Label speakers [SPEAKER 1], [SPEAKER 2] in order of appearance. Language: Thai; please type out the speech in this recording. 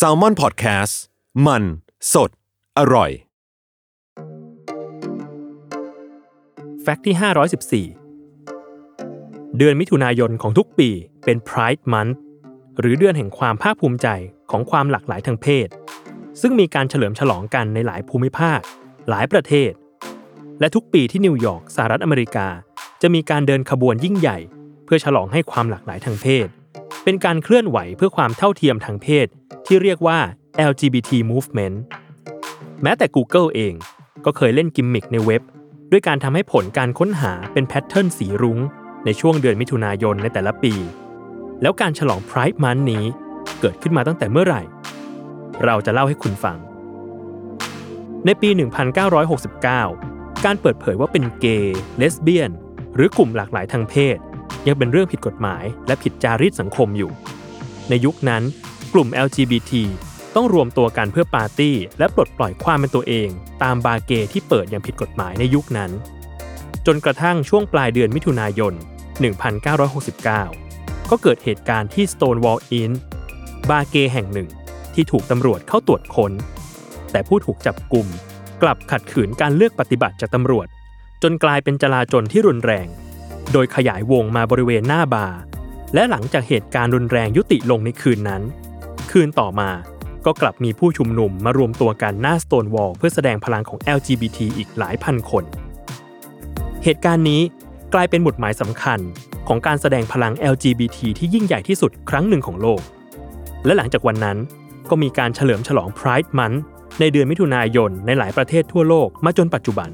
[SPEAKER 1] s a l ม o n PODCAST มัน สด อร่อย
[SPEAKER 2] แฟกต์ที่ 514 เดือนมิถุนายนของทุกปีเป็น Pride Month หรือเดือนแห่งความภาคภูมิใจของความหลากหลายทางเพศ ซึ่งมีการเฉลิมฉลองกันในหลายภูมิภาค หลายประเทศ และทุกปีที่นิวยอร์กสหรัฐอเมริกา จะมีการเดินขบวนยิ่งใหญ่ เพื่อฉลองให้ความหลากหลายทางเพศ เป็นการเคลื่อนไหวเพื่อความเท่าเทียมทางเพศ ที่เรียกว่า LGBT movement แม้แต่ Google เองก็เคยเล่นกิมมิคในเว็บ ด้วยการทำให้ผลการค้นหาเป็นแพทเทิร์นสีรุง้ง ในช่วงเดือนมิถุนายนในแต่ละปี แล้วการฉลอง Pride Month นี้เกิดขึ้นมาตั้งแต่เมื่อไหร่ เราจะเล่าให้คุณฟัง ในปี 1969 การเปิดเผยว่าเป็นเกย์เลสเบี้ยน หรือกลุ่มหลากหลายทางเพศ ยังเป็นเรื่องผิดกฎหมายและผิดจารีตสังคมอยู่ ในยุคนั้น กลุ่ม LGBT ต้องรวมตัวกันเพื่อปาร์ตี้ และปลดปล่อยความเป็นตัวเอง ตามบาร์เกที่เปิดอย่างผิดกฎหมายในยุคนั้น จนกระทั่งช่วงปลายเดือนมิถุนายน 1969 ก็เกิดเหตุการณ์ที่ Stonewall Inn บาร์เกแห่งหนึ่งที่ถูกตำรวจเข้าตรวจค้น แต่ผู้ถูกจับกลุ่มกลับขัดขืนการเลือกปฏิบัติจากตำรวจ จนกลายเป็นจลาจลที่รุนแรง โดยขยายวงมาบริเวณหน้าบาร์และหลังจากเหตุการณ์รุนแรงยุติลงในคืนนั้น คืนต่อมาก็กลับมีผู้ชุมนุมมารวมตัวกันหน้า Stonewall เพื่อแสดงพลังของ LGBT อีกหลายพันคน เหตุการณ์นี้กลายเป็นหมุดหมายสำคัญของการแสดงพลัง LGBT ที่ยิ่งใหญ่ที่สุดครั้งหนึ่งของโลก และหลังจากวันนั้นก็มีการเฉลิมฉลอง Pride Month ในเดือนมิถุนายนในหลายประเทศทั่วโลกมาจนปัจจุบัน